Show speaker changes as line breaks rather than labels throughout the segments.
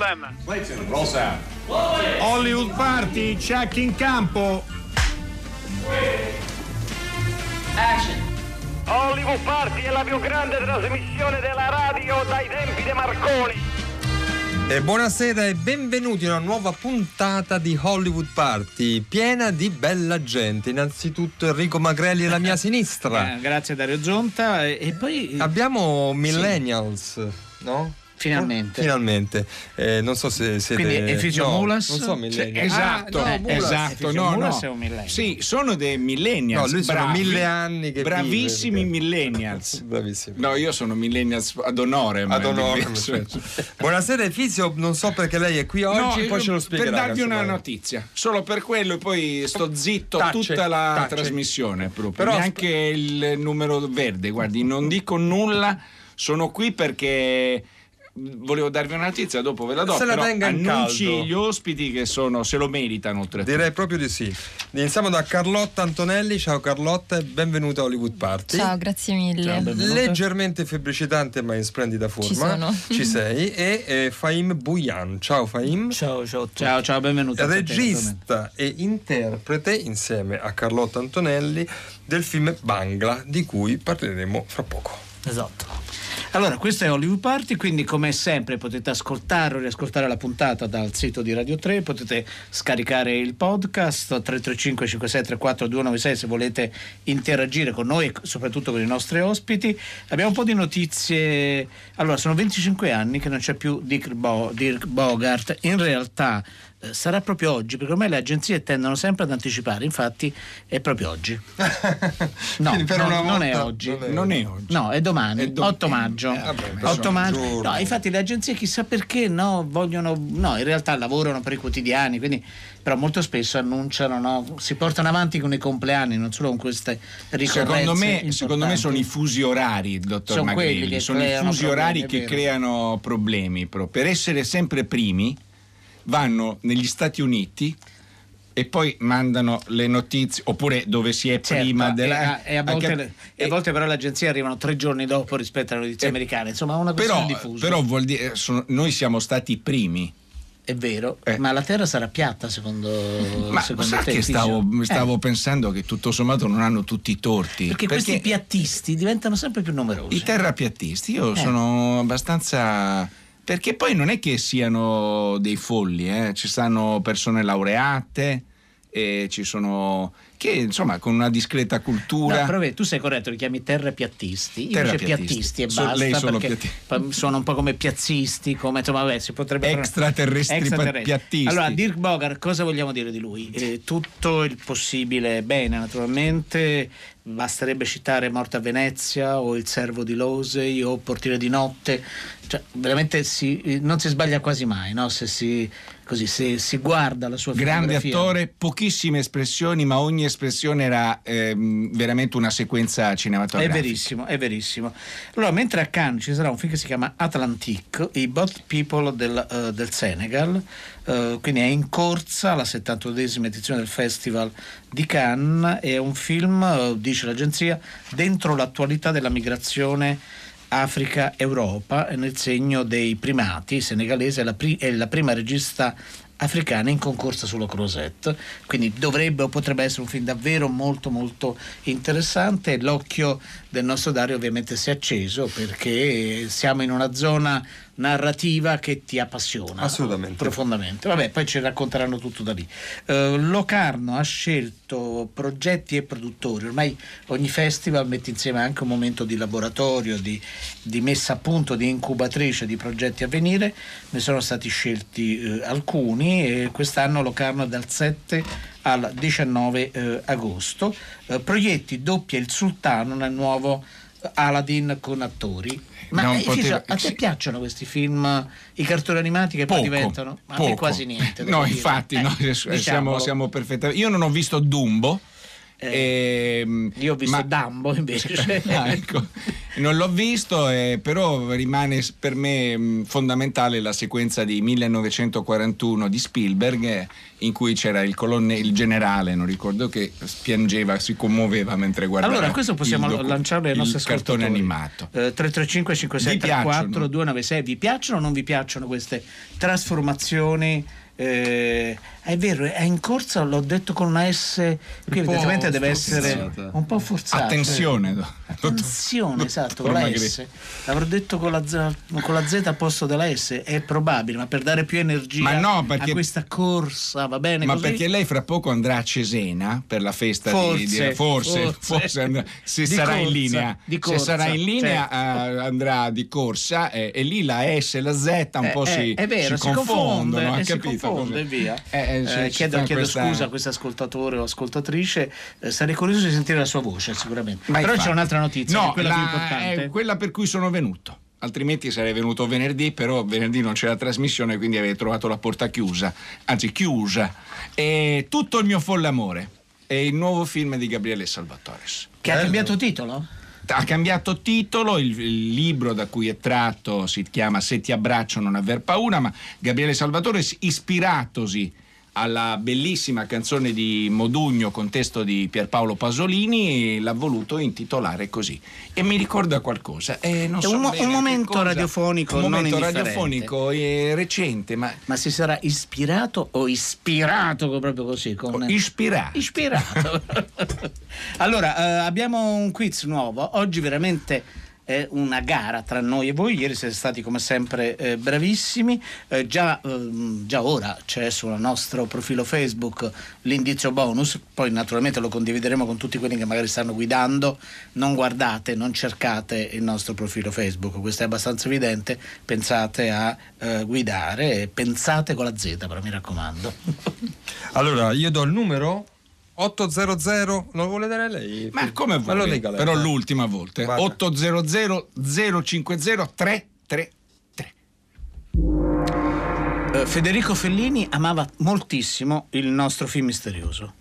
Sound.
Hollywood Party, check in campo.
Action.
Hollywood Party è la più grande trasmissione della radio dai tempi di Marconi.
E buonasera e benvenuti in una nuova puntata di Hollywood Party, piena di bella gente. Innanzitutto Enrico Magrelli alla mia sinistra.
Eh, grazie Dario Zonta. E, e poi
Abbiamo Millennials, no?
Finalmente.
Finalmente. Eh, non so se siete...
Quindi Efficio
no,
Mulas?
Non so Millennials.
Esatto,
Ah, no, Mulas.
esatto.
Efficio
No,
Mulas
no.
è un millennial.
Sì, sono dei millennials.
No, lui sono
bravi,
mille anni che
Bravissimi
vive.
millennials.
Bravissimo.
No, io sono millennials ad onore. ma
Ad onore. Buonasera Efizio, non so perché lei è qui oggi,
No,
poi ce lo spiegherà.
per darvi una notizia, solo per quello e poi sto zitto
Tacce,
tutta la
tacce.
trasmissione proprio.
Però-
Neanche il numero verde, guardi, non dico nulla, sono qui perché volevo darvi una notizia, dopo ve la do,
Se la tenga in
annunci
caldo.
gli ospiti che sono, se lo meritano oltretutto.
Direi proprio di sì. Iniziamo da Carlotta Antonelli. Ciao Carlotta e benvenuta a Hollywood Party.
Ciao, grazie mille.
Leggermente febbricitante ma in splendida forma.
Ci sono.
Ci sei. E eh, Faim Buyan. Ciao Faim.
Ciao, ciao, ciao, ciao, benvenuto. a te,
Regista e interprete insieme a Carlotta Antonelli del film Bangla di cui parleremo fra poco.
Esatto. Allora, questo è Hollywood Party, quindi come sempre potete ascoltare o riascoltare la puntata dal sito di Radio 3, potete scaricare il podcast 335 5634 296 se volete interagire con noi e soprattutto con i nostri ospiti. Abbiamo un po' di notizie. Allora, sono 25 anni che non c'è più Dick, Bo- Dirk Bogart. In realtà sarà proprio oggi, perché ormai le agenzie tendono sempre ad anticipare, infatti è proprio oggi. No, no, non è oggi.
non è-
oggi.
No, è domani,
È domani.
8 maggio.
Eh, vabbè, ma
8
insomma,
maggio. No, infatti le agenzie chissà perché no, vogliono no, in realtà lavorano per i quotidiani, quindi però molto spesso annunciano, no, si portano avanti con i compleanni, non solo con queste ricorrenze.
Secondo me,
importanti.
secondo me sono i fusi orari, dottor
Sono quelli
Magrilli. Sono i fusi
problemi,
orari che creano problemi. però. Per essere sempre primi, vanno negli Stati Uniti e poi mandano le notizie, oppure dove si è
Certo,
prima
e,
della.
e a volte,
anche-
e a volte però le agenzie arrivano tre giorni dopo rispetto alle notizie
Eh,
americane, insomma una questione
però,
diffusa.
però vuol dire, sono- noi siamo stati i primi.
è vero,
Eh.
ma la Terra sarà piatta secondo,
Ma
secondo te?
che stavo,
Eh.
stavo pensando che tutto sommato non hanno tutti i torti.
Perché, questi piattisti diventano sempre più numerosi.
I terrapiattisti, io
Eh.
sono abbastanza. Perché poi non è che siano dei folli, eh. ci stanno persone laureate, e ci sono. che insomma con una discreta cultura.
No, però tu sei corretto, li chiami terrapiattisti, io invece
Terrapiattisti.
piattisti e
So-
basta,
lei solo
perché
piatti-
sono un po' come piazzisti, come insomma, vabbè, si potrebbe
Extraterrestri
Extraterrestri.
piattisti.
Allora, Dirk Bogart, cosa vogliamo dire di lui? Eh, tutto il possibile bene, naturalmente. Basterebbe citare Morte a Venezia o Il servo di Losey o Portiere di notte. Cioè, veramente si- non si sbaglia quasi mai, no? Se si, così, se si guarda la sua
Grande attore, pochissime espressioni, ma ogni espressione era ehm, veramente una sequenza
È
cinematografica.
verissimo, è verissimo. Allora, mentre a Cannes ci sarà un film che si chiama Atlantique, i Bot People del, eh, del Senegal, eh, quindi è in corsa la 71esima edizione del Festival di Cannes, è un film, eh, dice l'agenzia, dentro l'attualità della migrazione Africa-Europa, nel segno dei primati, senegalese è la, pri- è la prima regista africana in concorso sulla Crosette quindi dovrebbe o potrebbe essere un film davvero molto molto interessante. L'occhio del nostro Dario ovviamente si è acceso perché siamo in una zona narrativa che ti appassiona.
Assolutamente.
profondamente. Vabbè poi ci racconteranno tutto da lì. Eh, Locarno ha scelto progetti e produttori. Ormai ogni festival mette insieme anche un momento di laboratorio di, di messa a punto di incubatrice di progetti a venire. Ne sono stati scelti eh, alcuni e quest'anno Locarno è dal 7 al 19 eh, agosto. Eh, proietti doppia il sultano nel nuovo Aladdin con attori ma
Non
eh,
poteva-
a te
sì.
piacciono questi film i cartoni animati che poi
Poco,
diventano ma a
poco.
me quasi niente
No,
dire.
infatti,
Eh,
no, siamo,
diciamolo.
siamo perfettamente. Io non ho visto Dumbo.
Eh,
ehm,
io ho visto
ma-
Dumbo invece
Ah, ecco. non l'ho visto, eh, però rimane per me mh, fondamentale la sequenza di 1941 di Spielberg eh, in cui c'era il, colonne- il generale, non ricordo che piangeva, si commuoveva mentre guardava
Allora, questo possiamo
docu-
lanciare ai nostri
il cartone
ascoltatori.
animato.
Eh, 335 5634
piacciono?
296 vi piacciono o non vi piacciono queste trasformazioni? Eh, è vero, è in corsa, l'ho detto con una S, qui evidentemente deve essere un po' forzata.
Attenzione, do-
Attenzione, esatto, con la. S. L'avrò detto con la, Z, con la Z al posto della S, è probabile, ma per dare più energia
Ma no, perché-
a questa corsa, va bene
Ma
così?
perché lei fra poco andrà a Cesena per la festa
Forse,
di, di forse,
forse.
forse andrà- se sarà in
corsa,
linea,
di
se
corsa,
sarà in linea
certo.
eh, andrà di corsa eh, e lì la S e la Z un
Eh,
po'
eh,
si,
è vero,
si
si
confondono, ha
e si
capito?
confonde, via.
Eh, eh,
Eh, chiedo chiedo
questa-
scusa a questo ascoltatore o ascoltatrice, eh, sarei curioso di sentire la sua voce sicuramente.
Ma
Però c'è un'altra notizia,
no,
quella
la-
più importante.
è quella per cui sono venuto. Altrimenti sarei venuto venerdì, però venerdì non c'era trasmissione, quindi avrei trovato la porta chiusa, anzi chiusa. E tutto il mio folle amore è il nuovo film di Gabriele Salvatores.
Che ha cambiato titolo?
Ha cambiato titolo, il, il libro da cui è tratto si chiama Se ti abbraccio non aver paura, ma Gabriele Salvatore, ispiratosi alla bellissima canzone di Modugno con testo di Pierpaolo Pasolini, l'ha voluto intitolare così. E mi ricorda qualcosa. eh,
È
so
un mo- un momento
cosa.
radiofonico
Un momento radiofonico eh, recente, ma
Ma si sarà ispirato o ispirato proprio così? Con...
ispirato.
Ispirato. allora, eh, abbiamo un quiz nuovo. Oggi veramente è una gara tra noi e voi. Ieri siete stati come sempre eh, bravissimi. Eh, già, ehm, già ora c'è sul nostro profilo Facebook l'indizio bonus. Poi naturalmente lo condivideremo con tutti quelli che magari stanno guidando. Non guardate, non cercate il nostro profilo Facebook. Questo è abbastanza evidente. Pensate a eh, guidare pensate con la Z, però mi raccomando.
Allora, io do il numero 800, lo vuole dare lei?
Ma come
Ma lo
vuole,
dica lei.
però l'ultima volta.
Guarda.
800 050 333.
Eh, Federico Fellini amava moltissimo il nostro film misterioso.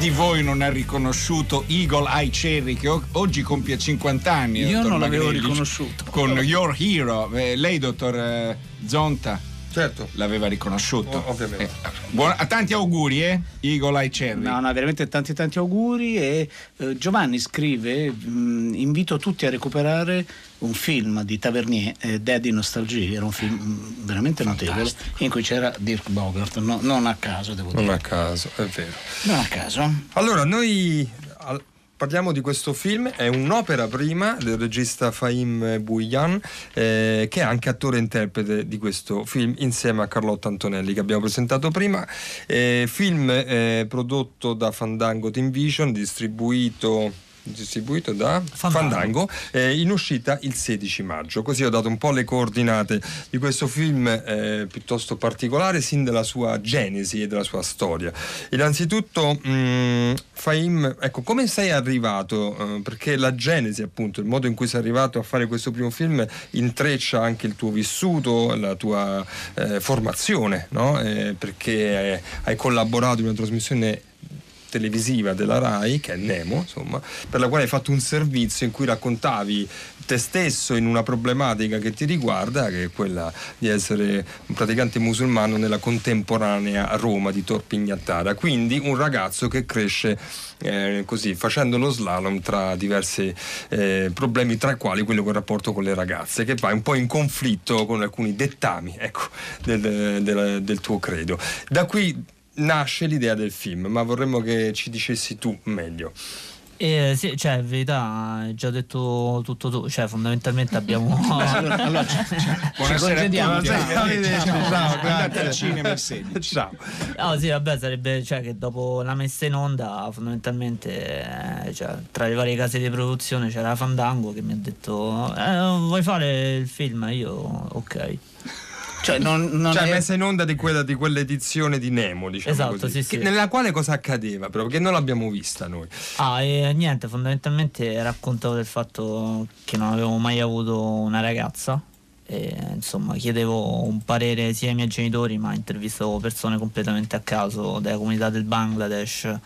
Di voi non ha riconosciuto Eagle Eye Cherry che oggi compie 50 anni?
Io non l'avevo
Magrelli,
riconosciuto.
Con Your Hero. Eh, lei, dottor eh, Zonta?
Certo.
l'aveva riconosciuto.
O- ovviamente.
Eh, buona- tanti auguri, eh? Eagle Eye Cherry.
No, no, veramente tanti tanti auguri e eh, Giovanni scrive mh, invito tutti a recuperare un film di Tavernier, eh, Daddy Nostalgie, era un film mh, veramente notevole in cui c'era Dirk Bogart, no- non a caso devo
Non
dire.
a caso, è vero.
Non a caso.
Allora, noi parliamo di questo film, è un'opera prima del regista Fahim Bouyan, eh, che è anche attore e interprete di questo film, insieme a Carlotta Antonelli, che abbiamo presentato prima. Eh, film eh, prodotto da Fandango Team Vision, distribuito distribuito da
Fandango.
Fandango, eh, in uscita il 16 maggio. Così ho dato un po' le coordinate di questo film eh, piuttosto particolare, sin dalla sua genesi e della sua storia. Innanzitutto, mh, Fahim, ecco, come sei arrivato? Eh, perché la genesi, appunto, il modo in cui sei arrivato a fare questo primo film intreccia anche il tuo vissuto, la tua eh, formazione, no? Eh, perché eh, hai collaborato in una trasmissione televisiva della RAI, che è Nemo, insomma, per la quale hai fatto un servizio in cui raccontavi te stesso in una problematica che ti riguarda, che è quella di essere un praticante musulmano nella contemporanea Roma di Tor Pignattara. Quindi un ragazzo che cresce eh, così, facendo lo slalom tra diversi eh, problemi, tra i quali quello col rapporto con le ragazze, che va un po' in conflitto con alcuni dettami ecco, del, del- del tuo credo. Da qui nasce l'idea del film, ma vorremmo che ci dicessi tu meglio.
E sì, cioè, in verità, hai già detto tutto tu, cioè, fondamentalmente abbiamo.
Allora, allora, ci- ci- ci
Buonasera a tutti.
ciao.
Andate
grazie.
al cinema il 16.
Ciao.
No, sì, vabbè, sarebbe cioè, che dopo la messa in onda, fondamentalmente, eh, cioè, tra le varie case di produzione c'era Fandango che mi ha detto: eh, Vuoi fare il film? E Io, ok.
Cioè, non, non
cioè,
è-
messa in onda di, quella, di quell'edizione di Nemo, diciamo
Esatto,
così.
sì, sì.
Nella quale cosa accadeva, però, perché non l'abbiamo vista noi.
Ah, e niente, fondamentalmente raccontavo del fatto che non avevo mai avuto una ragazza. E, insomma, chiedevo un parere sia ai miei genitori, ma intervistavo persone completamente a caso della comunità del Bangladesh.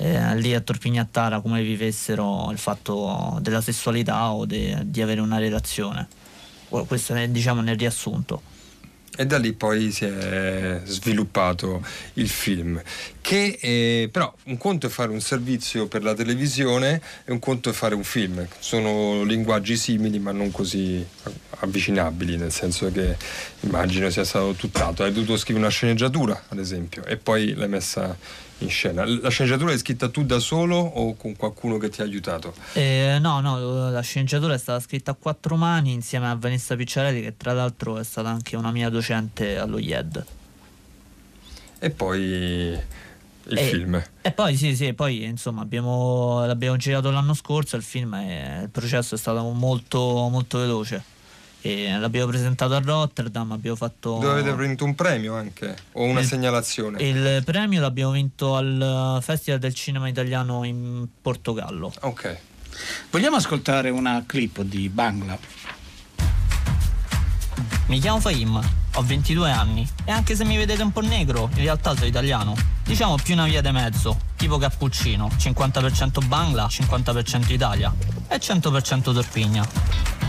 eh, lì a Torpignattara come vivessero il fatto della sessualità o de- di avere una relazione. Qu- Questo è diciamo nel riassunto.
E da lì poi si è sviluppato il film. Che eh, però un conto è fare un servizio per la televisione e un conto è fare un film. Sono linguaggi simili ma non così avvicinabili, nel senso che immagino sia stato tutt'altro. Hai dovuto scrivere una sceneggiatura, ad esempio, e poi l'hai messa in scena. La sceneggiatura l'hai scritta tu da solo o con qualcuno che ti ha aiutato?
Eh, no, no, la sceneggiatura è stata scritta a quattro mani insieme a Vanessa Picciarelli, che tra l'altro è stata anche una mia docente allo IED.
E poi il
E-
film.
E poi sì, sì, poi insomma abbiamo, l'abbiamo girato l'anno scorso, il film e il processo è stato molto, molto veloce. E l'abbiamo presentato a Rotterdam, abbiamo fatto...
Dove avete vinto un premio anche? O una
Il-
segnalazione?
Il premio l'abbiamo vinto al Festival del Cinema Italiano in Portogallo.
Ok.
Vogliamo ascoltare una clip di Bangla?
Mi chiamo Fahim, ho 22 anni e anche se mi vedete un po' negro, in realtà sono italiano. Diciamo più una via di mezzo, tipo cappuccino, 50% Bangla, 50% Italia e 100% Torpigna.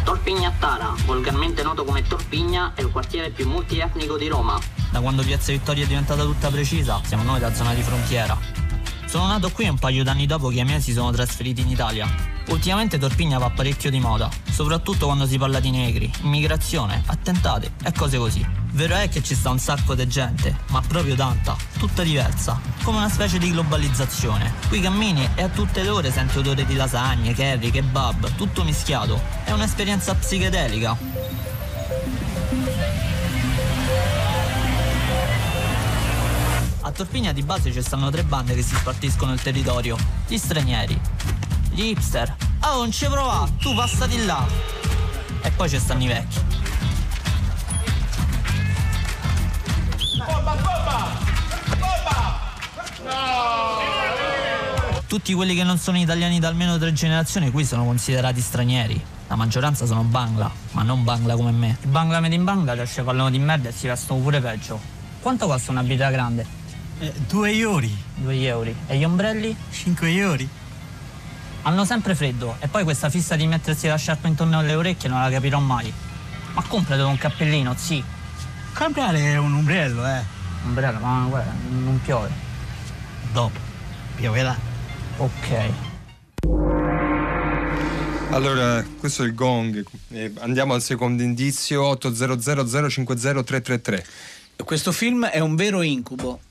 Torpignattara, volgarmente noto come Torpigna, è il quartiere più multietnico di Roma.
Da quando Piazza Vittoria è diventata tutta precisa, siamo noi la zona di frontiera. Sono nato qui un paio d'anni dopo che i miei si sono trasferiti in Italia. Ultimamente Torpigna va parecchio di moda, soprattutto quando si parla di negri, immigrazione, attentati e cose così. Vero è che ci sta un sacco di gente, ma proprio tanta, tutta diversa, come una specie di globalizzazione. Qui cammini e a tutte le ore senti odore di lasagne, curry, kebab, tutto mischiato. È un'esperienza psichedelica. A Torpigna di base ci stanno tre bande che si spartiscono il territorio. Gli stranieri, gli hipster. Oh, non ci prova, tu passa di là. E poi ci stanno i vecchi. Tutti quelli che non sono italiani da almeno tre generazioni qui sono considerati stranieri. La maggioranza sono Bangla, ma non Bangla come me. I Bangla made in Bangladesh parlano di merda e si vestono pure peggio. Quanto costa una birra grande?
Eh, due euro,
2 euro. E gli ombrelli?
5 euro.
Hanno sempre freddo e poi questa fissa di mettersi la sciarpa intorno alle orecchie non la capirò mai. Ma compratelo un cappellino, sì.
cambiare è un ombrello, eh.
Ombrello, ma guarda, non piove.
Dopo, pioverà.
Ok.
Allora, questo è il gong. Eh, andiamo al secondo indizio 800 050 333.
Questo film è un vero incubo.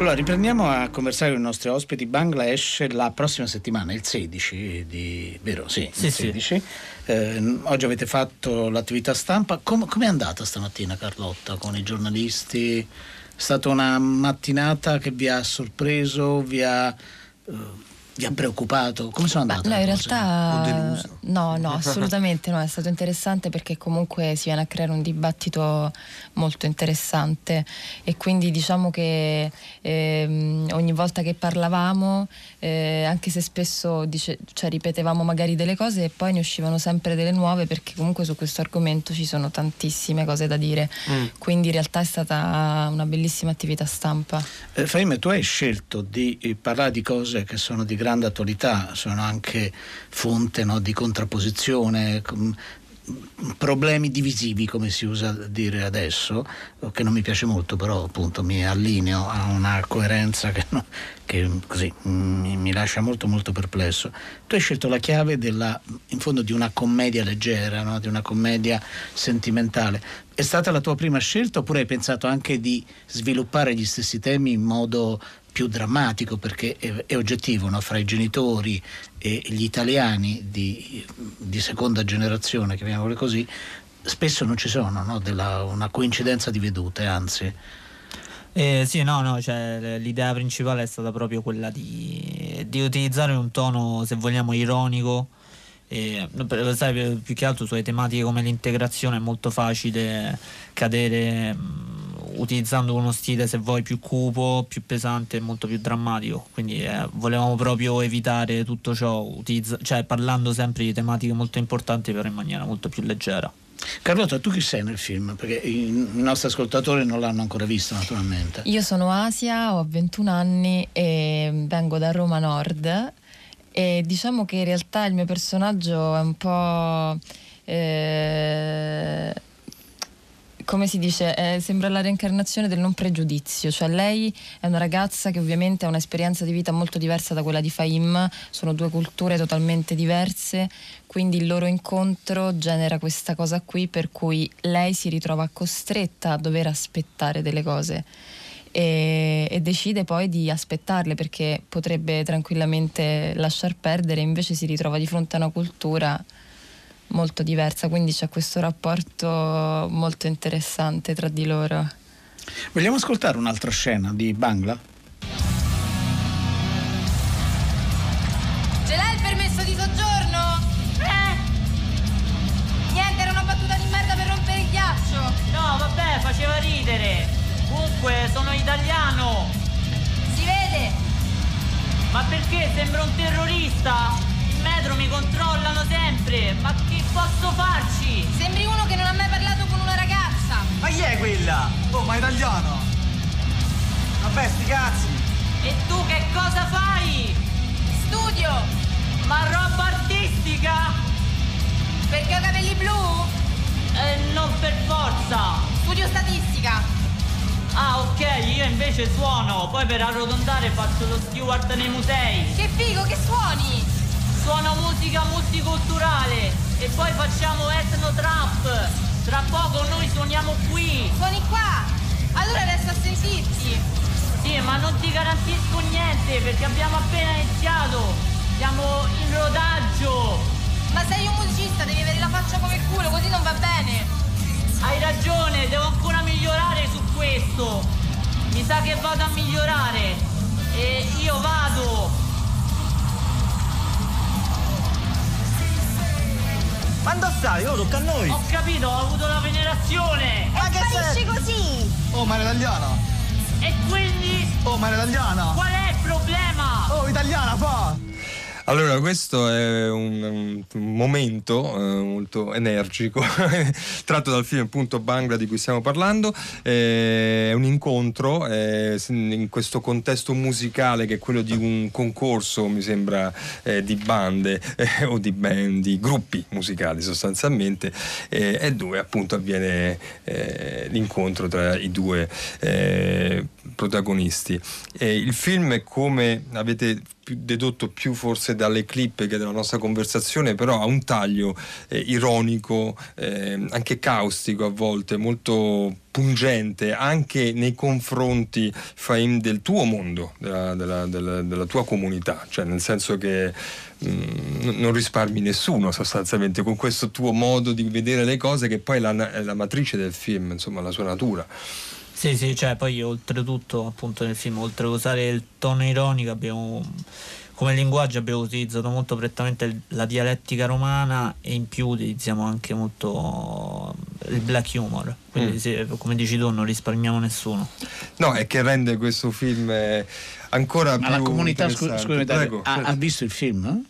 Allora, riprendiamo a conversare con i nostri ospiti. Bangla esce la prossima settimana, il 16 di... vero? Sì,
Sì,
il
sì.
16. Eh, oggi avete fatto l'attività stampa. Com- com'è andata stamattina Carlotta con i giornalisti? È stata una mattinata che vi ha sorpreso, vi ha, eh, vi ha preoccupato? Come sono andate?
No, in realtà no, no, assolutamente no, è stato interessante perché comunque si viene a creare un dibattito molto interessante e quindi diciamo che ehm, ogni volta che parlavamo, eh, anche se spesso dice- cioè, ripetevamo magari delle cose e poi ne uscivano sempre delle nuove perché comunque su questo argomento ci sono tantissime cose da dire, quindi in realtà è stata una bellissima attività stampa.
Eh, Fahim, tu hai scelto di eh, parlare di cose che sono di grande attualità, sono anche fonte no, di contrapposizione, problemi divisivi come si usa dire adesso, che non mi piace molto, però appunto mi allineo a una coerenza che, no- che così mi, mi lascia molto molto perplesso. Tu hai scelto la chiave della, in fondo di una commedia leggera, no? di una commedia sentimentale. È stata la tua prima scelta oppure hai pensato anche di sviluppare gli stessi temi in modo più drammatico perché è, è oggettivo no? fra i genitori e gli italiani di, di seconda generazione, chiamiamole così, spesso non ci sono no? Della- una coincidenza di vedute, anzi.
Eh, sì, no, no, cioè, l'idea principale è stata proprio quella di, di utilizzare un tono, se vogliamo, ironico. E, per- sai, più- che altro sulle tematiche come l'integrazione è molto facile cadere mh, utilizzando uno stile, se vuoi, più cupo, più pesante e molto più drammatico. Quindi eh, volevamo proprio evitare tutto ciò, utilizza- cioè parlando sempre di tematiche molto importanti, però in maniera molto più leggera.
Carlotta, tu chi sei nel film? Perché i, i nostri ascoltatori non l'hanno ancora visto naturalmente.
Io sono Asia, ho 21 anni e vengo da Roma Nord e diciamo che in realtà il mio personaggio è un po'... eh, come si dice, eh, sembra la reincarnazione del non pregiudizio, cioè lei è una ragazza che ovviamente ha un'esperienza di vita molto diversa da quella di Fahim, sono due culture totalmente diverse, quindi il loro incontro genera questa cosa qui per cui lei si ritrova costretta a dover aspettare delle cose e, e decide poi di aspettarle perché potrebbe tranquillamente lasciar perdere, invece si ritrova di fronte a una cultura molto diversa, quindi c'è questo rapporto molto interessante tra di loro.
Vogliamo ascoltare un'altra scena di Bangla?
Ce l'hai il permesso di soggiorno? Eh? Niente, era una battuta di merda per rompere il ghiaccio.
No, vabbè, faceva ridere. Comunque, sono italiano.
Si vede.
Ma perché sembra un terrorista? In metro mi controllano sempre. Ma che posso farci?
Sembri uno che non ha mai parlato con una ragazza.
Ma chi è quella? Oh, ma italiano! Vabbè, sti cazzi!
E tu che cosa fai?
Studio.
Ma roba artistica?
Perché ho capelli blu?
Eh, non per forza.
Studio statistica.
Ah, ok, io invece suono. Poi per arrotondare faccio lo steward nei musei.
Che figo, che suoni?
Suono musica multiculturale. E poi facciamo etno trap. Tra poco noi suoniamo qui.
Suoni qua. Allora resto a sentirti.
Sì, ma non ti garantisco niente perché abbiamo appena iniziato. Siamo in rodaggio.
Ma sei un musicista, devi avere la faccia come il culo, così non va bene.
Hai ragione, devo ancora migliorare su questo. Mi sa che vado a migliorare. E io vado.
Ma dove stai? Oh, tocca a noi!
Ho capito, ho avuto la venerazione.
Ma che
Sparisci
sei?
così.
Oh, ma era italiana!
E quindi
Oh, ma era italiana!
qual è il problema?
Oh, italiana, fa!
Allora, questo è un, un momento eh, molto energico, tratto dal film appunto Bangla di cui stiamo parlando. Eh, è un incontro eh, in questo contesto musicale che è quello di un concorso, mi sembra, eh, di bande eh, o di band, di gruppi musicali sostanzialmente, eh, e dove appunto avviene eh, l'incontro tra i due eh, protagonisti. Eh, il film è come avete più- dedotto più forse dalle clip che dalla nostra conversazione, però ha un taglio eh, ironico, eh, anche caustico a volte, molto pungente anche nei confronti Fahim del tuo mondo, della, della- della- della tua comunità, cioè nel senso che mm, non risparmi nessuno sostanzialmente con questo tuo modo di vedere le cose che poi è la, è la matrice del film, insomma la sua natura.
Sì, sì, cioè poi oltretutto appunto nel film, oltre a usare il tono ironico, abbiamo come linguaggio abbiamo utilizzato molto prettamente la dialettica romana e in più utilizziamo anche molto il black humor. Quindi
Mm.
sì, come dici tu non risparmiamo nessuno.
No, è che rende questo film eh, ancora
Ma
più
la comunità, scu- scusami, Dario,
Prego,
ha, ha visto il film? eh?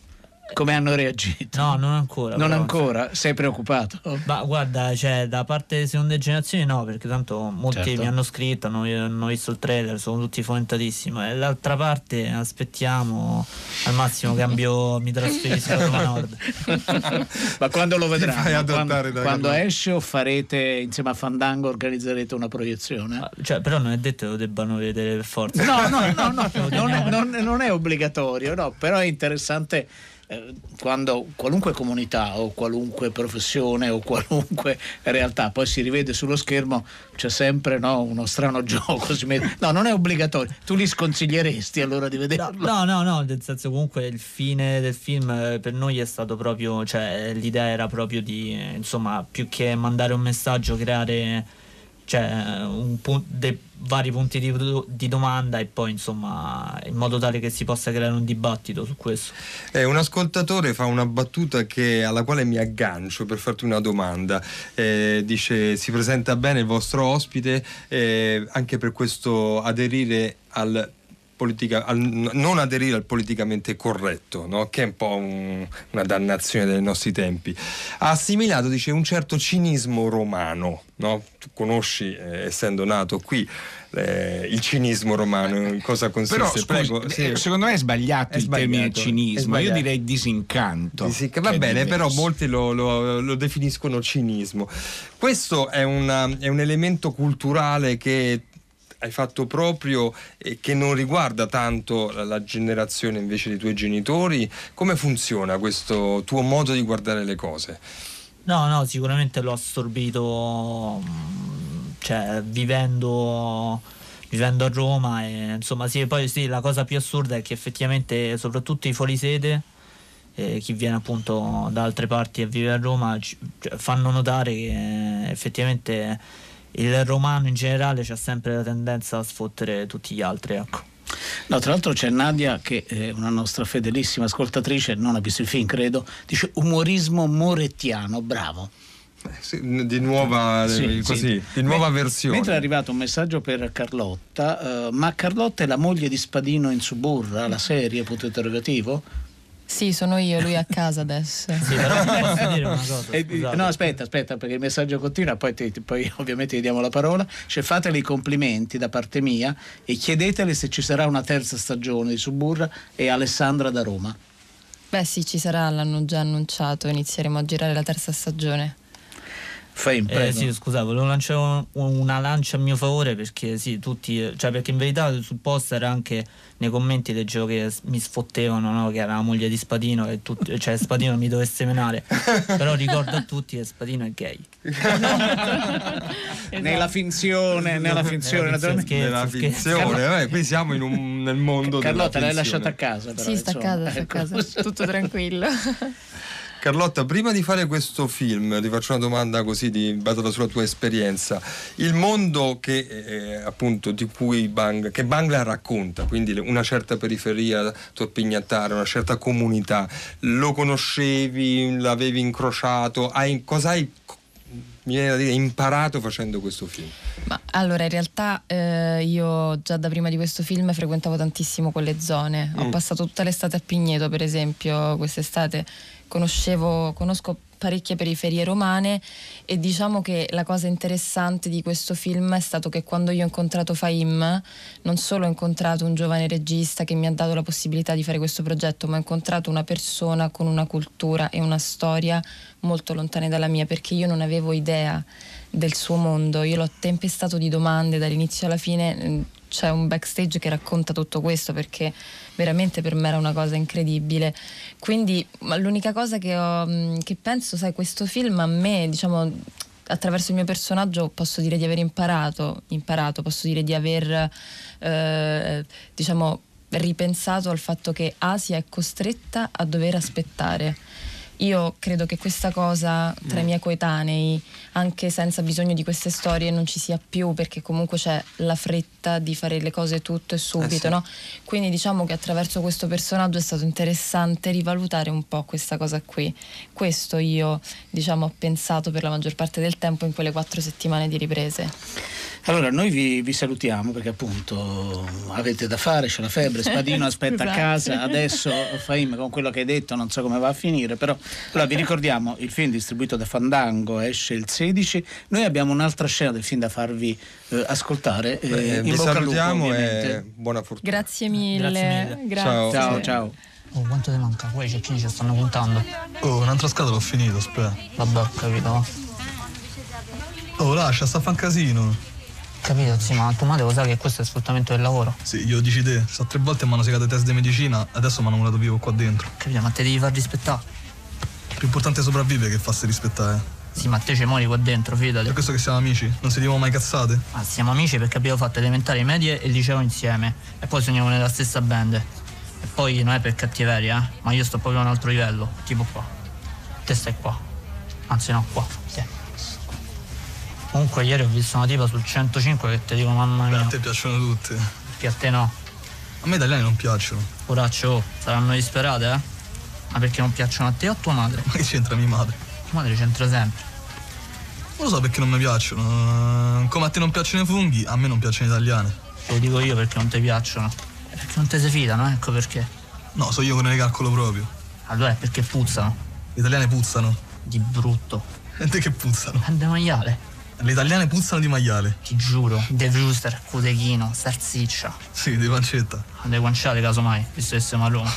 Come hanno reagito?
No, non ancora.
Non
però,
ancora? Sei preoccupato?
Ma guarda, cioè, da parte delle seconde generazioni no, perché tanto molti
Certo.
mi hanno scritto, hanno, hanno visto il trailer, sono tutti fomentatissimi. E l'altra parte aspettiamo, al massimo cambio, mi trasferisco a Roma Nord.
Ma quando lo vedranno? Quando, quando esce o farete insieme a Fandango organizzerete una proiezione?
Cioè, però non è detto che lo debbano vedere per forza.
No, no, no, no,
Lo
non, è, non- non è obbligatorio, no, però è interessante eh, quando qualunque comunità o qualunque professione o qualunque realtà poi si rivede sullo schermo c'è sempre no, uno strano gioco. si mette- No, non è obbligatorio. Tu li sconsiglieresti allora di vederlo?
No, no, no, nel senso comunque il fine del film eh, per noi è stato proprio, cioè l'idea era proprio di, eh, insomma, più che mandare un messaggio, creare cioè, un pu- dei vari punti di, di domanda e poi insomma in modo tale che si possa creare un dibattito su questo.
Eh, un ascoltatore fa una battuta che- alla quale mi aggancio per farti una domanda. Eh, dice: Si presenta bene il vostro ospite, eh, anche per questo aderire al. Politica- al- non aderire al politicamente corretto, no? che è un po' un- una dannazione dei nostri tempi. Ha assimilato, dice, un certo cinismo romano. no? Tu conosci, eh, essendo nato qui, eh, il cinismo romano, in cosa consiste?
Però scusi,
Prego, sì.
eh, secondo me è sbagliato
È
il
sbagliato,
termine cinismo, io direi disincanto.
Che va bene, però molti lo, lo- lo definiscono cinismo. Questo è, una- è un elemento culturale che hai fatto proprio e che non riguarda tanto la, generazione invece dei tuoi genitori. Come funziona questo tuo modo di guardare le cose?
No, no, sicuramente l'ho assorbito mm, cioè, vivendo, vivendo a Roma e insomma sì, poi sì, la cosa più assurda è che effettivamente soprattutto i fuorisede, eh, chi viene appunto da altre parti e vive a Roma, ci- cioè, fanno notare che eh, effettivamente il romano in generale c'ha sempre la tendenza a sfottere tutti gli altri, ecco.
No, tra l'altro c'è Nadia che è una nostra fedelissima ascoltatrice, non ha visto il film credo, dice umorismo morettiano, bravo.
Eh, sì, di nuova,
Sì,
eh, così,
sì.
di nuova versione.
Mentre è arrivato un messaggio per Carlotta, eh, ma Carlotta è la moglie di Spadino in Suburra, la serie, punto interrogativo?
Sì, sono io, lui è a casa adesso.
Sì, però ti posso dire una cosa.
Eh,
scusate.
no, aspetta, aspetta, perché il messaggio continua, poi, ti- ti- poi ovviamente gli diamo la parola. Cioè, fatele i complimenti da parte mia e chiedetele se ci sarà una terza stagione di Suburra e Alessandra da Roma.
Beh sì, ci sarà, l'hanno già annunciato, inizieremo a girare la terza stagione.
Fai in
Eh, sì, scusa, volevo lanciare un- una lancia a mio favore perché sì, tutti, cioè perché in verità sul poster anche nei commenti leggevo che mi sfottevano, no? che era la moglie di Spadino e tut- cioè Spadino mi dovesse menare. Però ricordo a tutti che Spadino è gay.
Nella finzione, nella finzione,
Nella
naturalmente.
Nella
scherzo,
finzione, eh, qui siamo in un- nel mondo
Carlotta
della
l'hai
finzione.
lasciata a casa però,
sì, sta a casa, sta a
Ecco.
casa, tutto tranquillo.
Carlotta, prima di fare questo film, ti faccio una domanda così di, basata sulla tua esperienza. Il mondo che eh, appunto di cui Bang, che Bangla racconta, quindi una certa periferia torpignattara, una certa comunità, lo conoscevi, l'avevi incrociato, hai, cosa hai mi viene da dire, imparato facendo questo film?
Ma allora, in realtà eh, io già da prima di questo film frequentavo tantissimo quelle zone. Ho
Mm.
passato tutta l'estate a Pigneto, per esempio, quest'estate conoscevo, conosco parecchie periferie romane e diciamo che la cosa interessante di questo film è stato che quando io ho incontrato Faim non solo ho incontrato un giovane regista che mi ha dato la possibilità di fare questo progetto, ma ho incontrato una persona con una cultura e una storia molto lontane dalla mia perché io non avevo idea del suo mondo, io l'ho tempestato di domande dall'inizio alla fine, c'è un backstage che racconta tutto questo perché veramente per me era una cosa incredibile. Quindi ma l'unica cosa che, ho, mm, che penso, sai, questo film a me, diciamo, attraverso il mio personaggio posso dire di aver imparato, imparato, posso dire di aver, eh, diciamo, ripensato al fatto che Asia è costretta a dover aspettare. Io credo che questa cosa tra i miei coetanei, anche senza bisogno di queste storie, non ci sia più perché comunque c'è la fretta di fare le cose tutto e subito,
Eh sì.
no? Quindi diciamo che attraverso questo personaggio è stato interessante rivalutare un po' questa cosa qui. Questo io, diciamo, ho pensato per la maggior parte del tempo in quelle quattro settimane di riprese.
Allora, noi vi, vi salutiamo perché appunto avete da fare, c'è la febbre, Spadino aspetta a
Esatto.
casa, adesso Faim con quello che hai detto non so come va a finire, però allora, vi ricordiamo il film distribuito da Fandango esce il 16, noi abbiamo un'altra scena del film da farvi eh, ascoltare, eh,
Beh,
in
vi
bocca al lupo,
salutiamo e buona fortuna.
Grazie mille.
Grazie mille.
Grazie.
Ciao, ciao.
Oh, quanto ti manca? Poi i cecchini ci stanno puntando.
Oh, un'altra scatola l'ho finito, aspetta.
Vabbè, ho capito.
Oh, lascia, sta a fa un casino.
Capito, sì, ma tua madre lo sa che questo è sfruttamento del lavoro.
Sì, glielo dici te. Sta tre volte mi hanno segato i test di medicina, adesso mi hanno murato vivo qua dentro.
Capito, ma te devi far rispettare.
Più importante è sopravvivere che farsi rispettare.
Sì, ma te ci muori qua dentro, fidati.
Per questo che siamo amici, non si diamo mai cazzate.
Ma siamo amici perché abbiamo fatto elementari, medie e liceo insieme. E poi suoniamo nella stessa band. E poi non è per cattiveria, eh. Ma io sto proprio a un altro livello. Tipo qua. Te stai qua. Anzi no, qua. Te. Comunque ieri ho visto una tipa sul 105 che ti dico mamma
Beh,
mia.
a te piacciono tutte.
Che a te no.
A me italiani non piacciono.
Poraccio, oh, saranno disperate, eh? Ma perché non piacciono a te o a tua madre?
Ma che c'entra mia madre?
Tua madre c'entra sempre.
Non lo so perché non mi piacciono. Eh, Come a te non piacciono i funghi, a me non piacciono gli italiani.
Te lo dico io perché non ti piacciono. Perché non te si fidano, ecco perché.
No, so io che ne calcolo proprio.
Allora è perché puzzano.
Gli italiani puzzano.
Di brutto.
E te che puzzano?
È de maiale.
Le italiane puzzano di maiale.
Ti giuro. De Brewster, Cutechino, Salsiccia.
Sì, di pancetta.
De guanciale casomai, visto che siamo a Roma.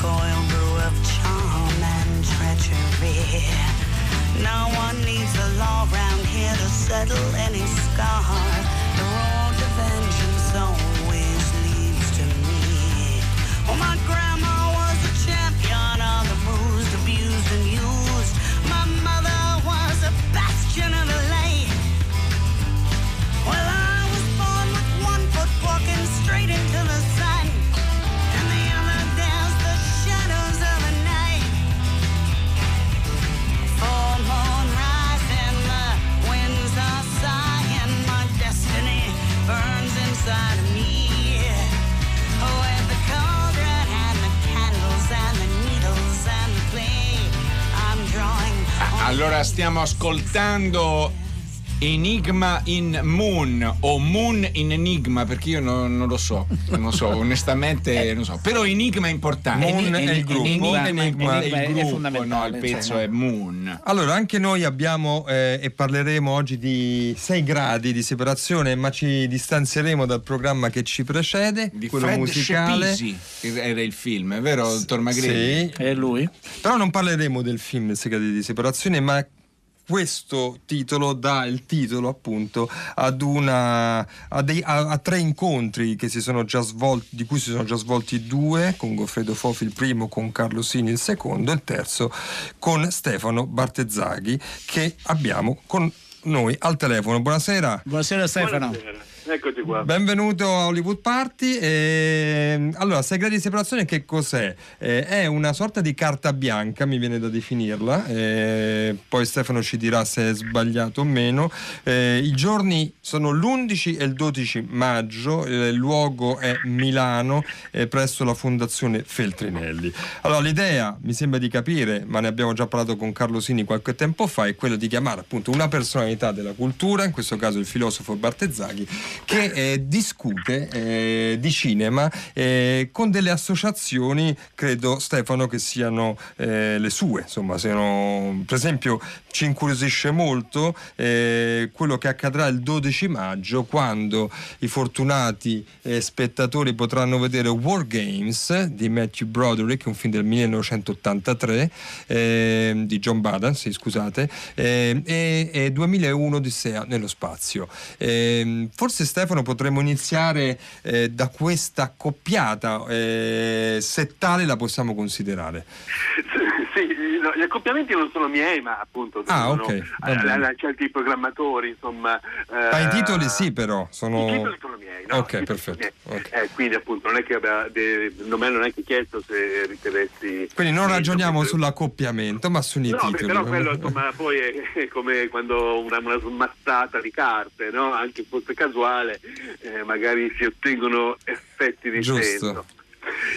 Oil brew of charm and treachery. No one needs a law round here to settle any scar. The road to vengeance always leads to me. Well, my
Allora stiamo ascoltando Enigma in Moon o Moon in Enigma perché io non, non lo so, non lo so, onestamente non so. Però Enigma è importante.
Moon è il gruppo,
Enigma,
Enigma
è il
è
gruppo,
fondamentale,
no, il pezzo
insomma.
è Moon.
Allora, anche noi abbiamo eh, e parleremo oggi di 6 gradi di separazione, ma ci distanzieremo dal programma che ci precede,
Di
quello
Fred
musicale.
Schepisi era il film, è vero, dottor Magrini?
Sì.
È lui?
Però non parleremo del film Il segreto di separazione, ma questo titolo dà il titolo appunto ad una a, dei- a- a tre incontri che si sono già svolti di cui si sono già svolti due con Goffredo Fofi il primo con Carlo Sini il secondo e il terzo con Stefano Bartezzaghi che abbiamo con noi al telefono. Buonasera.
Buonasera Stefano.
Buonasera, eccoci qua.
Benvenuto a Hollywood Party. Ehm, allora, segreti di separazione che cos'è? Eh, è una sorta di carta bianca, mi viene da definirla. eh, poi Stefano ci dirà se è sbagliato o meno. Eh, I giorni sono l'11 e il 12 maggio, eh, il luogo è Milano, eh, presso la Fondazione Feltrinelli. Allora, l'idea, mi sembra di capire, ma ne abbiamo già parlato con Carlo Sini qualche tempo fa, è quella di chiamare appunto una personalità della cultura, in questo caso il filosofo Bartezzaghi, che eh, discute eh, di cinema eh, con delle associazioni, credo Stefano, che siano eh, le sue, insomma, siano, per esempio ci incuriosisce molto eh, quello che accadrà il 12 maggio quando i fortunati eh, spettatori potranno vedere War Games di Matthew Broderick, un film del 1983 eh, di John Badan, sì, scusate, e, e 2001 Odissea nello spazio. Eh, forse Stefano potremmo iniziare eh, da questa accoppiata, eh, se tale la possiamo considerare.
No, gli accoppiamenti non sono miei, ma appunto
Ah,
sono
ok, va
a- a- certi programmatori, insomma.
Ma i
eh,
titoli sì però, sono...
I titoli sono miei, no?
Ok,
I
perfetto.
miei. Eh, quindi appunto non è che abbia, de, non me non è che chiesto se ritenessi...
Quindi non ragioniamo
che-
sull'accoppiamento, ma sui
No, beh,
titoli.
però quello insomma poi è, come quando una, una smazzata di carte, no? anche fosse casuale, eh, magari si ottengono effetti di
Giusto.
senso.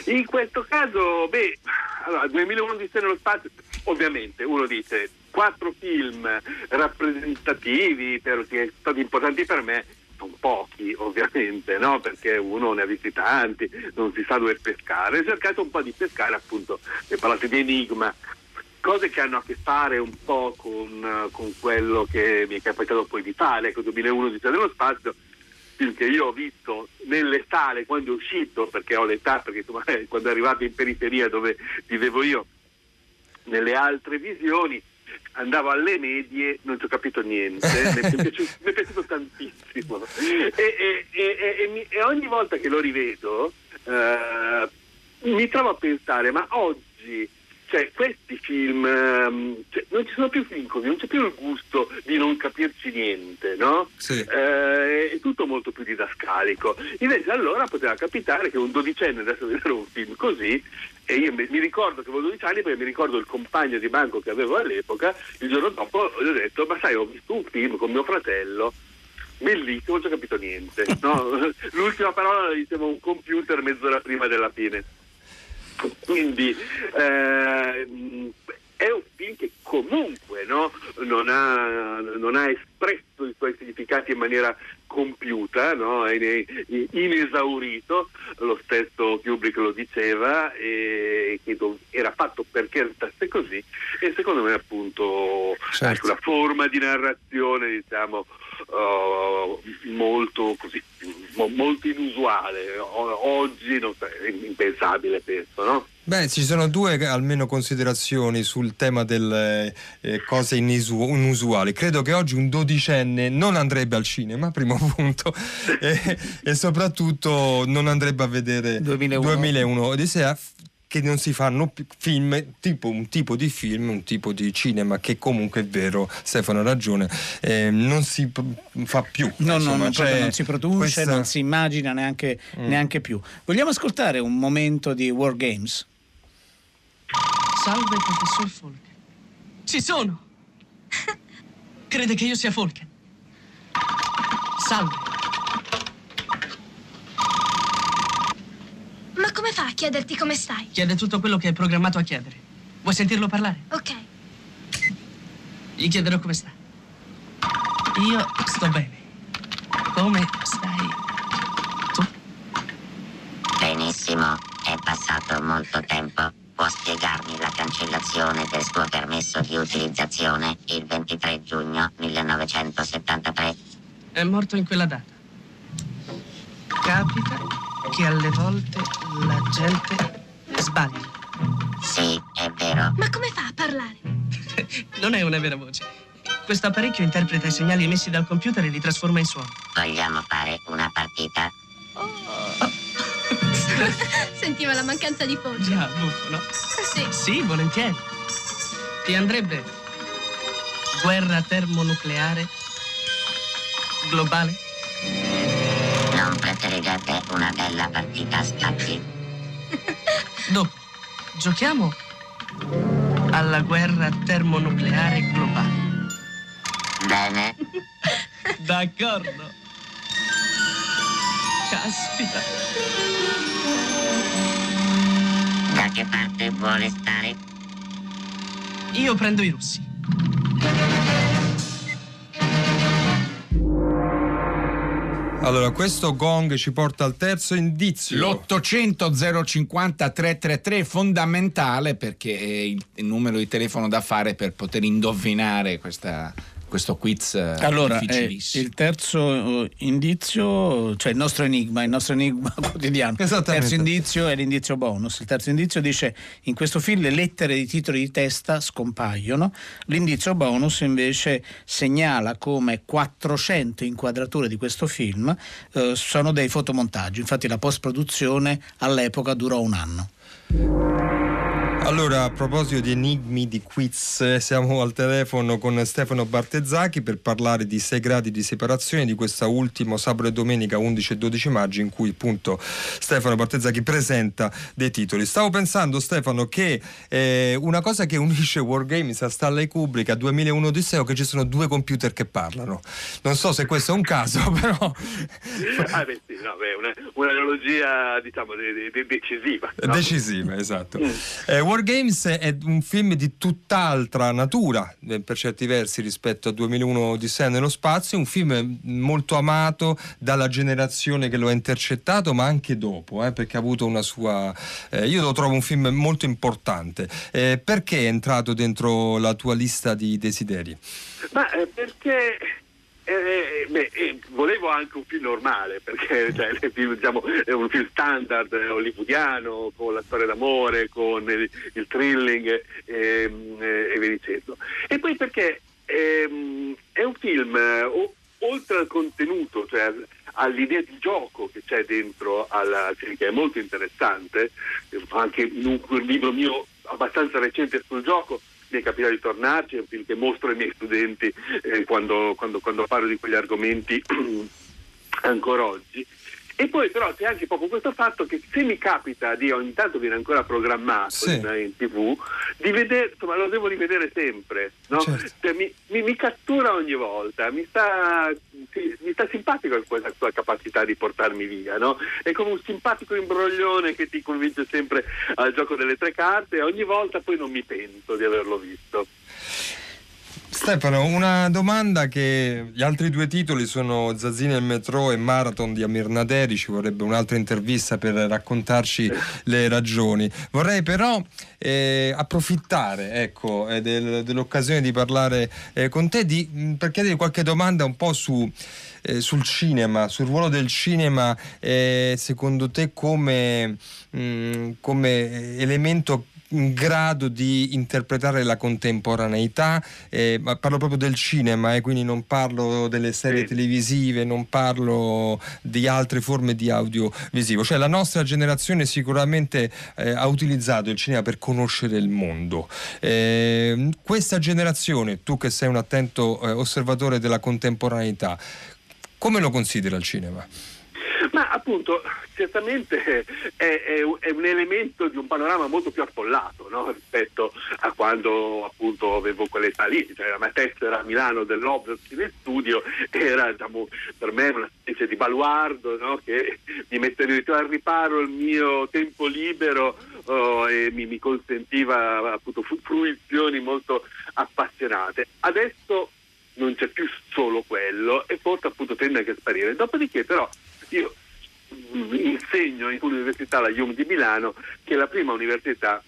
In questo caso, beh, allora 2001 di nello spazio, ovviamente uno dice quattro film rappresentativi, per, che sono stati importanti per me, sono pochi ovviamente, no? perché uno ne ha visti tanti, non si sa dove pescare. Ho cercato un po' di pescare appunto, ne parlate di Enigma, cose che hanno a che fare un po' con, eh, con quello che mi è capitato poi di fare, ecco 2001 di nello spazio, film che io ho visto nelle sale quando è uscito, perché ho l'età, perché insomma, quando è arrivato in periferia dove vivevo io, nelle altre visioni, andavo alle medie, non ci ho capito niente, mi, è piaciuto, mi è piaciuto tantissimo. E, e- e- e ogni volta che lo rivedo eh, mi trovo a pensare, ma oggi cioè, questi film ehm, cioè, non ci sono più film così, non c'è più il gusto di non capirci niente, no?
Sì.
Eh, è tutto molto più didascalico. Invece allora poteva capitare che un dodicenne andasse a vedere un film così e io mi, mi ricordo che avevo 12 anni perché mi ricordo il compagno di banco che avevo all'epoca, il giorno dopo gli ho detto ma sai ho visto un film con mio fratello bellissimo, non ci ho capito niente. no? L'ultima parola la diceva un computer mezz'ora prima della fine. Quindi ehm, è un film che comunque no, non, ha, non ha espresso i suoi significati in maniera compiuta, no, inesaurito, lo stesso Kubrick lo diceva, e che era fatto perché restasse così e secondo me appunto
Certo.
una forma di narrazione diciamo uh, molto così mo- molto inusuale O- oggi non è impensabile penso no?
Beh, ci sono due almeno considerazioni sul tema delle eh, cose inisu- inusuali. Credo che oggi un dodicenne non andrebbe al cinema, primo punto, e, e soprattutto non andrebbe a vedere
2001.
2001 Odissea, che non si fanno più film, tipo un tipo di film, un tipo di cinema che comunque è vero, Stefano ha ragione, eh, non si fa più.
No, no,
Insomma,
no,
cioè,
proprio non si produce,
questa-
non si immagina neanche,
Mm.
neanche più. Vogliamo ascoltare un momento di War Games?
Salve, professor Falken. Ci sono! Crede che io sia Falken? Salve.
Ma come fa a chiederti come stai?
Chiede tutto quello che è programmato a chiedere. Vuoi sentirlo parlare?
Ok.
Gli chiederò come sta. Io sto bene. Come stai?
Benissimo, è passato molto tempo. Può spiegarmi la cancellazione del suo permesso di utilizzazione il 23 giugno 1973?
È morto in quella data. Capita che alle volte la gente sbagli.
Sì, è vero.
Ma come fa a parlare?
Non è una vera voce. Questo apparecchio interpreta i segnali emessi dal computer e li trasforma in suono.
Vogliamo fare una partita?
Sentiva la mancanza di voce.
Già, buffo, no?
Sì.
Sì, volentieri. Ti andrebbe guerra termonucleare globale?
Preferirete una bella partita a scacchi?
Dopo, giochiamo alla guerra termonucleare globale.
Bene.
D'accordo. Caspita.
Da che parte vuole stare?
Io prendo i russi.
Allora, questo gong ci porta al terzo indizio.
L'800 050 333 è fondamentale perché è il, numero di telefono da fare per poter indovinare questa- questo quiz eh,
Allora, eh,
difficilissimo.
il terzo eh, indizio, cioè il nostro enigma, il nostro enigma quotidiano. Il terzo indizio è l'indizio bonus. Il terzo indizio dice in questo film le lettere di titoli di testa scompaiono. L'indizio bonus invece segnala come 400 inquadrature di questo film eh, sono dei fotomontaggi. Infatti la post-produzione all'epoca durò un anno.
Allora, a proposito di enigmi, di quiz, siamo al telefono con Stefano Bartezzacchi per parlare di 6 gradi di separazione di questa ultima sabato e domenica 11 e 12 maggio in cui appunto Stefano Bartezzacchi presenta dei titoli. Stavo pensando Stefano che eh, una cosa che unisce Wargames a Stanley Kubrick a 2001 Odisseo è che ci sono due computer che parlano. Non so se questo è un caso, però
Ah, beh, sì, no, beh, una, un'analogia diciamo de- de- de- decisiva. no?
Decisiva, esatto. Eh, War Games è un film di tutt'altra natura, eh, per certi versi, rispetto a 2001 Odissea nello spazio, un film molto amato dalla generazione che lo ha intercettato, ma anche dopo, eh, perché ha avuto una sua... eh, io lo trovo un film molto importante. Eh, perché è entrato dentro la tua lista di desideri?
Ma eh, perché eh, beh, eh, volevo anche un film normale, perché cioè, il film, diciamo, è un film standard eh, hollywoodiano, con la storia d'amore, con il, il thrilling ehm, eh, e via dicendo. E poi perché ehm, è un film, eh, o- oltre al contenuto, cioè all'idea di gioco che c'è dentro alla film, che è molto interessante, eh, anche in un, un libro mio abbastanza recente sul gioco, mi è capitato di tornarci, è un film che mostro ai miei studenti eh, quando, quando- quando parlo di quegli argomenti ancora oggi. E poi però c'è anche proprio questo fatto che se mi capita di ogni tanto viene ancora programmato
Sì.
in, in tv, di vedere, insomma lo devo rivedere sempre, no? Cioè, mi, mi- mi cattura ogni volta, mi sta, sì, mi sta simpatico questa sua capacità di portarmi via, no? È come un simpatico imbroglione che ti convince sempre al gioco delle tre carte e ogni volta poi non mi pento di averlo visto.
Stefano, una domanda che gli altri due titoli sono Zazzini e il metro e Marathon di Amir Naderi, ci vorrebbe un'altra intervista per raccontarci le ragioni. Vorrei però eh, approfittare ecco, eh, del- dell'occasione di parlare eh, con te di, mh, per chiedere qualche domanda un po' su eh, sul cinema, sul ruolo del cinema, eh, secondo te come, mh, come elemento in grado di interpretare la contemporaneità, eh, ma parlo proprio del cinema, e quindi non parlo delle serie televisive, non parlo di altre forme di audiovisivo. Cioè la nostra generazione sicuramente eh, ha utilizzato il cinema per conoscere il mondo. Eh, questa generazione, tu che sei un attento eh, osservatore della contemporaneità, come lo considera il cinema?
Ma appunto, certamente è, è un- è un elemento di un panorama molto più affollato no? rispetto a quando appunto avevo quell'età lì, cioè la mia tessera a Milano dell'Obras nel studio era diciamo, per me una specie di baluardo no? che mi metteva al riparo il mio tempo libero oh, e mi, mi consentiva appunto fruizioni molto appassionate. Adesso non c'è più solo quello e forse appunto tende anche a sparire. Dopodiché però io mm, insegno in un'università, la IUM di Milano, che è la prima università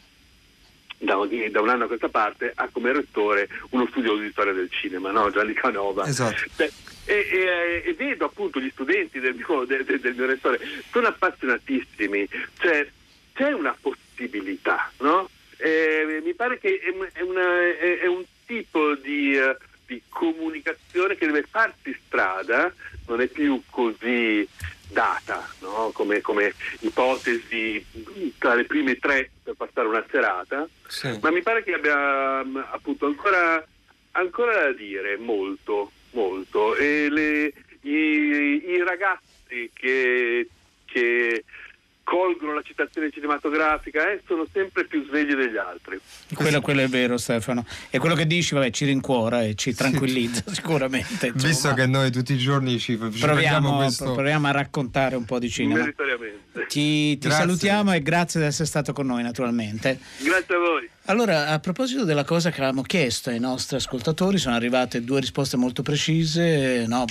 da, da un anno a questa parte ha come rettore uno studio di storia del cinema, no? Gianni Canova.
Esatto.
Beh, e, e- e vedo appunto gli studenti del mio, de- de- del mio rettore, sono appassionatissimi, cioè c'è una possibilità, no? Eh, mi pare che è, un- è una- è- è un tipo di, eh, di comunicazione che deve farsi strada, non è più così data no? come, come ipotesi tra le prime tre per passare una serata, ma mi pare che abbia mm, appunto ancora, ancora da dire molto, molto. E le- i, i ragazzi che, che colgono la citazione cinematografica eh, sono sempre più svegli degli altri.
Quello, quello è vero Stefano. E quello che dici, vabbè, ci rincuora e ci tranquillizza sicuramente. insomma.
Visto che noi tutti i giorni ci, ci
proviamo,
questo...
proviamo a raccontare un po' di cinema.
Meritoriamente.
Ti, ti salutiamo e grazie di essere stato con noi naturalmente.
Grazie a voi.
Allora, a proposito della cosa che avevamo chiesto ai nostri ascoltatori, sono arrivate due risposte molto precise. no?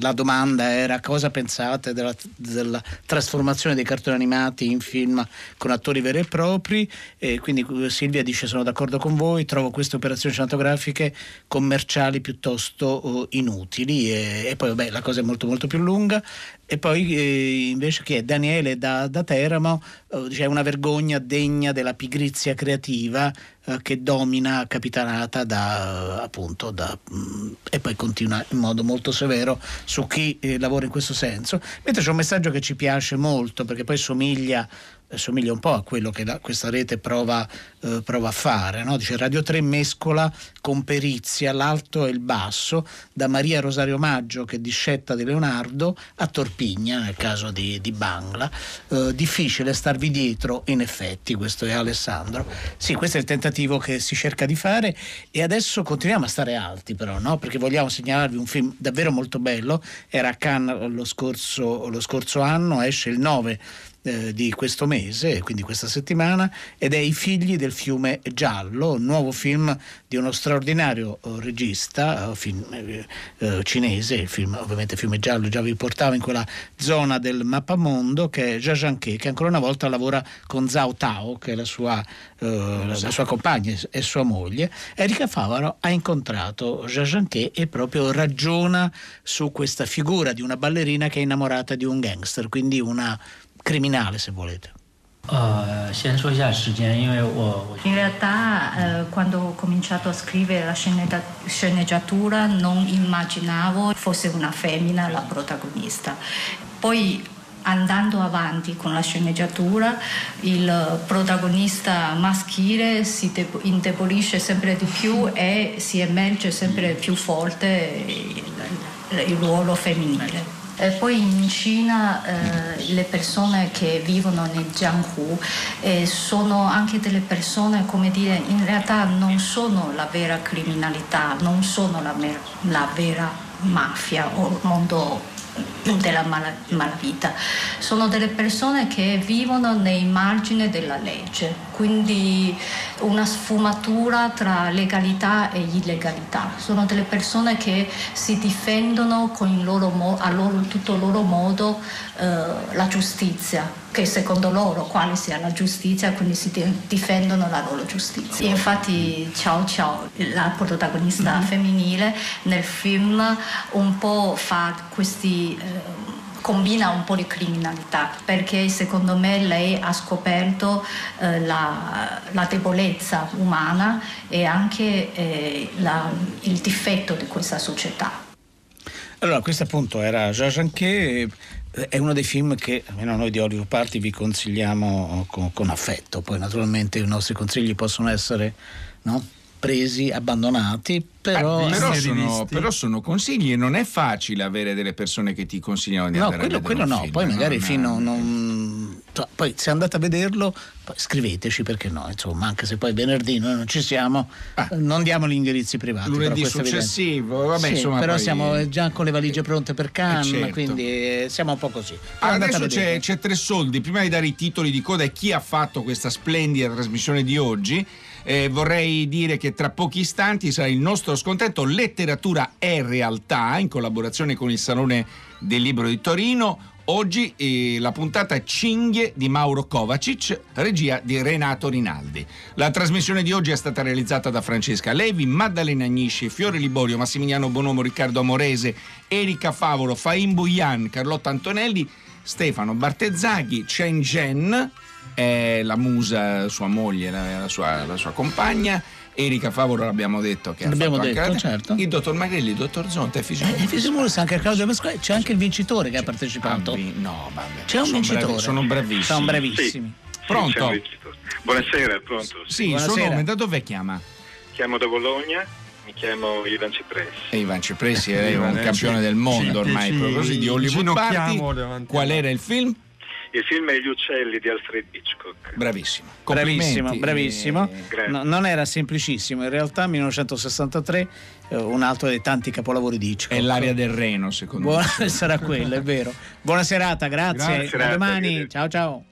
La domanda era cosa pensate della, della trasformazione dei cartoni animati in film con attori veri e propri. E quindi Silvia dice sono d'accordo con voi, trovo queste operazioni cinematografiche commerciali piuttosto eh, inutili. E, e poi vabbè, la cosa è molto molto più lunga. E poi eh, invece è Daniele da, da Teramo eh, dice è una vergogna degna della pigrizia creativa eh, che domina capitanata da eh, appunto da, mm, e poi continua in modo molto severo su chi eh, lavora in questo senso. Mentre c'è un messaggio che ci piace molto perché poi somiglia somiglia un po' a quello che la- questa rete prova, eh, prova a fare. no? Dice Radio 3 mescola con perizia l'alto e il basso, da Maria Rosario Maggio, che discetta di Leonardo, a Torpigna, nel caso di, di Bangla. Eh, difficile starvi dietro, in effetti, questo è Alessandro. Sì, questo è il tentativo che si cerca di fare e adesso continuiamo a stare alti però, no? perché vogliamo segnalarvi un film davvero molto bello, era a Cannes lo scorso, lo scorso anno, esce il 9 eh, di questo mese, quindi questa settimana, ed è I figli del fiume giallo, un nuovo film di uno straordinario eh, regista eh, film, cinese, il film ovviamente Fiume Giallo già vi portava in quella zona del mappamondo che è Zha Zhangke, che ancora una volta lavora con Zhao Tao, che è la sua, la, la sua compagna e- sua moglie. Erika Favaro ha incontrato Zha Zhangke e proprio ragiona su questa figura di una ballerina che è innamorata di un gangster, quindi una criminale se volete.
Uh,
In realtà eh, quando ho cominciato a scrivere la sceneggiatura non immaginavo fosse una femmina la protagonista. Poi andando avanti con la sceneggiatura il protagonista maschile si indebolisce sempre di più e si emerge sempre più forte il, il ruolo femminile. E poi in Cina eh, le persone che vivono nel Jianghu eh, sono anche delle persone, come dire, in realtà non sono la vera criminalità, non sono la, la vera mafia o il mondo della mala- malavita, sono delle persone che vivono nei margini della legge, quindi una sfumatura tra legalità e illegalità. Sono delle persone che si difendono con il loro mo- a loro, tutto il loro modo eh, la giustizia, che secondo loro quale sia la giustizia, quindi si di- difendono la loro giustizia. Infatti Ciao Ciao, la protagonista femminile nel film un po' fa questi eh, combina un po' di criminalità perché secondo me lei ha scoperto eh, la, la debolezza umana e anche eh, la- il difetto di questa società.
Allora, questo appunto era Zha Zhangke, eh, è uno dei film che almeno noi di Hollywood Party vi consigliamo con, con affetto, poi naturalmente i nostri consigli possono essere no? presi, abbandonati, però...
Eh, però, sono, però sono consigli e non è facile avere delle persone che ti consigliano di
No,
andare
quello,
a vedere
quello no,
film,
poi magari
non-
fino non, cioè, poi se andate a vederlo, poi scriveteci perché no, insomma, anche se poi venerdì noi non ci siamo, non diamo gli indirizzi privati.
Ah. Lunedì successivo, vabbè,
Sì,
insomma,
però
poi-
siamo già con le valigie pronte per Cannes,
certo.
quindi eh, siamo un po' così. Però
Ah,
andate a
adesso c'è, c'è tre soldi. Prima di dare i titoli di coda e chi ha fatto questa splendida trasmissione di oggi, eh, vorrei dire che tra pochi istanti sarà il nostro scontento Letteratura è realtà in collaborazione con il Salone del Libro di Torino. Oggi eh, la puntata Cinghie di Mauro Kovacic, regia di Renato Rinaldi. La trasmissione di oggi è stata realizzata da Francesca Levi, Maddalena Agnisci, Fiore Liborio, Massimiliano Bonomo, Riccardo Amorese, Erika Favolo, Faim Buian, Carlotta Antonelli, Stefano Bartezzaghi, Chen Gen, è la musa, sua moglie, la, la sua, la sua compagna. Erika Favolo l'abbiamo detto che
L'abbiamo
anche
detto,
la-
certo.
Il dottor Magrelli, il dottor Zonta e Fisiologo.
Eh, Fisimulis, anche Claudio Pasquale, c'è anche il vincitore che ha partecipato.
no, vabbè.
C'è un
sono
vincitore.
bravi- sono bravissimi.
Sono bravissimi.
Pronto?
Buonasera, pronto?
Sì, il suo
Buonasera.
nome da dove chiama?
Chiamo da Bologna, mi chiamo Ivan Cipressi.
E Ivan Cipressi è
Ivan,
un
eh,
campione del mondo ormai, proprio così, di Hollywood Party. Qual era il film?
Il film è Gli uccelli di Alfred Hitchcock.
Bravissimo.
Bravissimo,
Complimenti.
bravissimo.
Grazie.
No, non era semplicissimo, in realtà 1963 eh, un altro dei tanti capolavori di Hitchcock.
È l'aria del Reno, secondo
Buona,
me.
sarà quello, è vero. Buona serata, grazie.
Grazie.
A domani. Ciao ciao.